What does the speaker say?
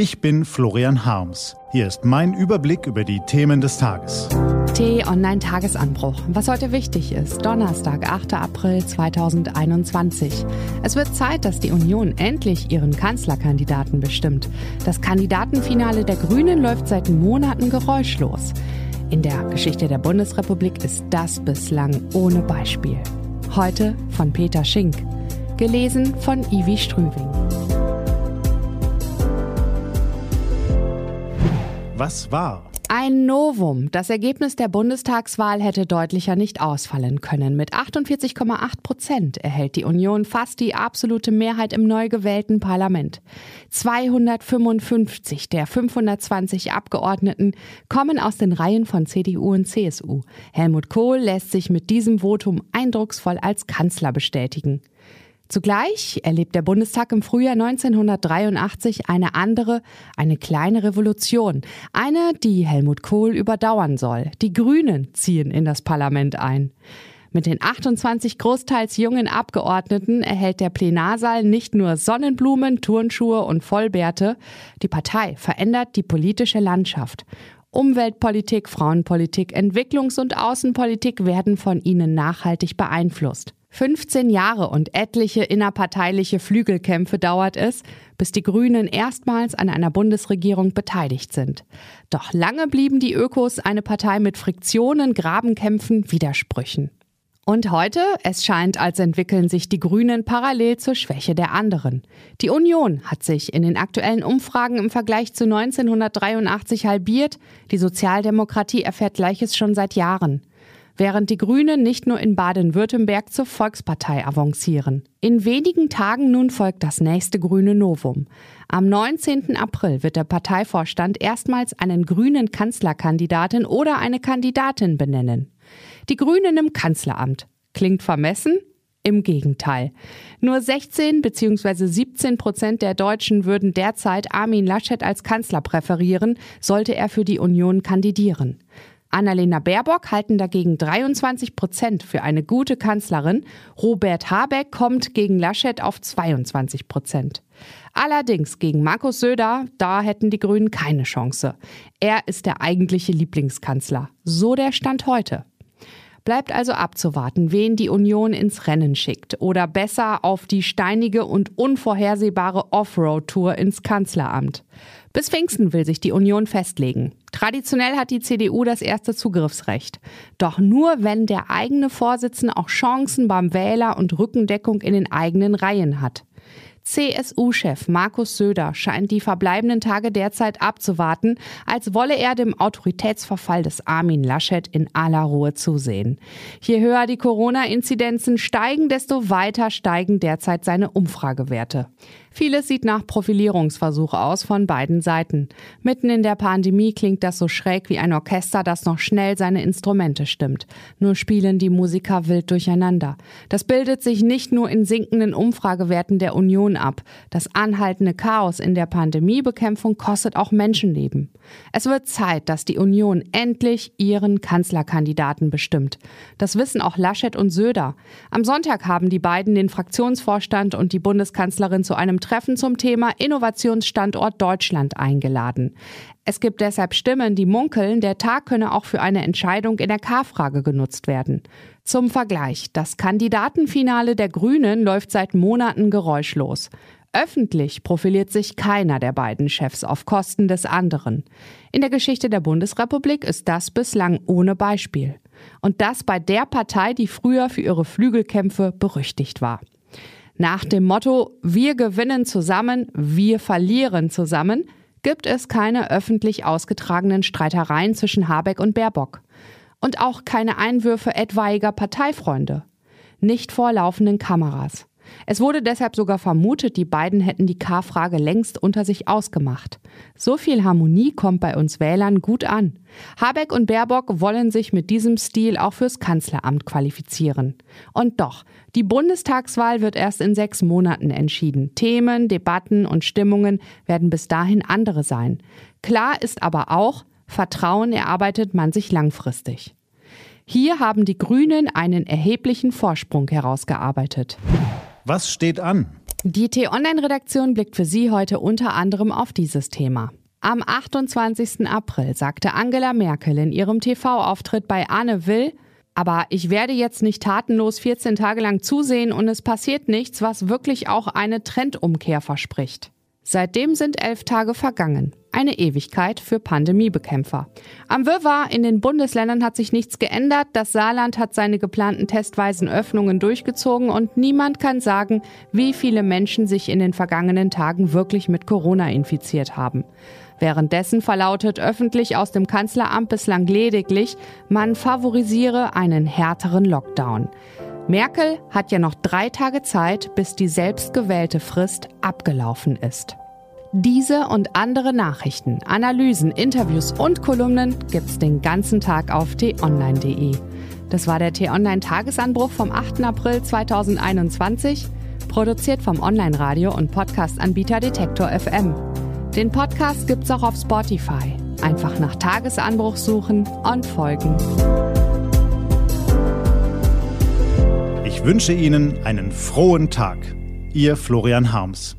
Ich bin Florian Harms. Hier ist mein Überblick über die Themen des Tages. T-Online-Tagesanbruch. Was heute wichtig ist. Donnerstag, 8. April 2021. Es wird Zeit, dass die Union endlich ihren Kanzlerkandidaten bestimmt. Das Kandidatenfinale der Grünen läuft seit Monaten geräuschlos. In der Geschichte der Bundesrepublik ist das bislang ohne Beispiel. Heute von Peter Schink. Gelesen von Ivi Strüving. Was war? Ein Novum. Das Ergebnis der Bundestagswahl hätte deutlicher nicht ausfallen können. Mit 48,8 Prozent erhält die Union fast die absolute Mehrheit im neu gewählten Parlament. 255 der 520 Abgeordneten kommen aus den Reihen von CDU und CSU. Helmut Kohl lässt sich mit diesem Votum eindrucksvoll als Kanzler bestätigen. Zugleich erlebt der Bundestag im Frühjahr 1983 eine andere, eine kleine Revolution. Eine, die Helmut Kohl überdauern soll. Die Grünen ziehen in das Parlament ein. Mit den 28 großteils jungen Abgeordneten erhält der Plenarsaal nicht nur Sonnenblumen, Turnschuhe und Vollbärte. Die Partei verändert die politische Landschaft. Umweltpolitik, Frauenpolitik, Entwicklungs- und Außenpolitik werden von ihnen nachhaltig beeinflusst. 15 Jahre und etliche innerparteiliche Flügelkämpfe dauert es, bis die Grünen erstmals an einer Bundesregierung beteiligt sind. Doch lange blieben die Ökos eine Partei mit Friktionen, Grabenkämpfen, Widersprüchen. Und heute, es scheint, als entwickeln sich die Grünen parallel zur Schwäche der anderen. Die Union hat sich in den aktuellen Umfragen im Vergleich zu 1983 halbiert, die Sozialdemokratie erfährt Gleiches schon seit Jahren während die Grünen nicht nur in Baden-Württemberg zur Volkspartei avancieren. In wenigen Tagen nun folgt das nächste grüne Novum. Am 19. April wird der Parteivorstand erstmals einen grünen Kanzlerkandidaten oder eine Kandidatin benennen. Die Grünen im Kanzleramt. Klingt vermessen? Im Gegenteil. Nur 16 bzw. 17 Prozent der Deutschen würden derzeit Armin Laschet als Kanzler präferieren, sollte er für die Union kandidieren. Annalena Baerbock halten dagegen 23 Prozent für eine gute Kanzlerin. Robert Habeck kommt gegen Laschet auf 22 Prozent. Allerdings gegen Markus Söder, da hätten die Grünen keine Chance. Er ist der eigentliche Lieblingskanzler. So der Stand heute. Bleibt also abzuwarten, wen die Union ins Rennen schickt oder besser auf die steinige und unvorhersehbare Offroad-Tour ins Kanzleramt. Bis Pfingsten will sich die Union festlegen. Traditionell hat die CDU das erste Zugriffsrecht. Doch nur, wenn der eigene Vorsitzende auch Chancen beim Wähler und Rückendeckung in den eigenen Reihen hat. CSU-Chef Markus Söder scheint die verbleibenden Tage derzeit abzuwarten, als wolle er dem Autoritätsverfall des Armin Laschet in aller Ruhe zusehen. Je höher die Corona-Inzidenzen steigen, desto weiter steigen derzeit seine Umfragewerte. Vieles sieht nach Profilierungsversuch aus von beiden Seiten. Mitten in der Pandemie klingt das so schräg wie ein Orchester, das noch schnell seine Instrumente stimmt. Nur spielen die Musiker wild durcheinander. Das bildet sich nicht nur in sinkenden Umfragewerten der Union ab. Das anhaltende Chaos in der Pandemiebekämpfung kostet auch Menschenleben. Es wird Zeit, dass die Union endlich ihren Kanzlerkandidaten bestimmt. Das wissen auch Laschet und Söder. Am Sonntag haben die beiden den Fraktionsvorstand und die Bundeskanzlerin zu einem Treffen zum Thema Innovationsstandort Deutschland eingeladen. Es gibt deshalb Stimmen, die munkeln, der Tag könne auch für eine Entscheidung in der K-Frage genutzt werden. Zum Vergleich, das Kandidatenfinale der Grünen läuft seit Monaten geräuschlos. Öffentlich profiliert sich keiner der beiden Chefs auf Kosten des anderen. In der Geschichte der Bundesrepublik ist das bislang ohne Beispiel. Und das bei der Partei, die früher für ihre Flügelkämpfe berüchtigt war. Nach dem Motto Wir gewinnen zusammen, wir verlieren zusammen gibt es keine öffentlich ausgetragenen Streitereien zwischen Habeck und Baerbock. Und auch keine Einwürfe etwaiger Parteifreunde. Nicht vor laufenden Kameras. Es wurde deshalb sogar vermutet, die beiden hätten die K-Frage längst unter sich ausgemacht. So viel Harmonie kommt bei uns Wählern gut an. Habeck und Baerbock wollen sich mit diesem Stil auch fürs Kanzleramt qualifizieren. Und doch, die Bundestagswahl wird erst in sechs Monaten entschieden. Themen, Debatten und Stimmungen werden bis dahin andere sein. Klar ist aber auch, Vertrauen erarbeitet man sich langfristig. Hier haben die Grünen einen erheblichen Vorsprung herausgearbeitet. Was steht an? Die T-Online-Redaktion blickt für Sie heute unter anderem auf dieses Thema. Am 28. April sagte Angela Merkel in ihrem TV-Auftritt bei Anne Will, aber ich werde jetzt nicht tatenlos 14 Tage lang zusehen und es passiert nichts, was wirklich auch eine Trendumkehr verspricht. Seitdem sind elf Tage vergangen. Eine Ewigkeit für Pandemiebekämpfer. Am Wirrwarr in den Bundesländern hat sich nichts geändert. Das Saarland hat seine geplanten testweisen Öffnungen durchgezogen und niemand kann sagen, wie viele Menschen sich in den vergangenen Tagen wirklich mit Corona infiziert haben. Währenddessen verlautet öffentlich aus dem Kanzleramt bislang lediglich, man favorisiere einen härteren Lockdown. Merkel hat ja noch drei Tage Zeit, bis die selbstgewählte Frist abgelaufen ist. Diese und andere Nachrichten, Analysen, Interviews und Kolumnen gibt's den ganzen Tag auf t-online.de. Das war der T-Online-Tagesanbruch vom 8. April 2021, produziert vom Online-Radio- und Podcast-Anbieter Detektor FM. Den Podcast gibt's auch auf Spotify. Einfach nach Tagesanbruch suchen und folgen. Ich wünsche Ihnen einen frohen Tag. Ihr Florian Harms.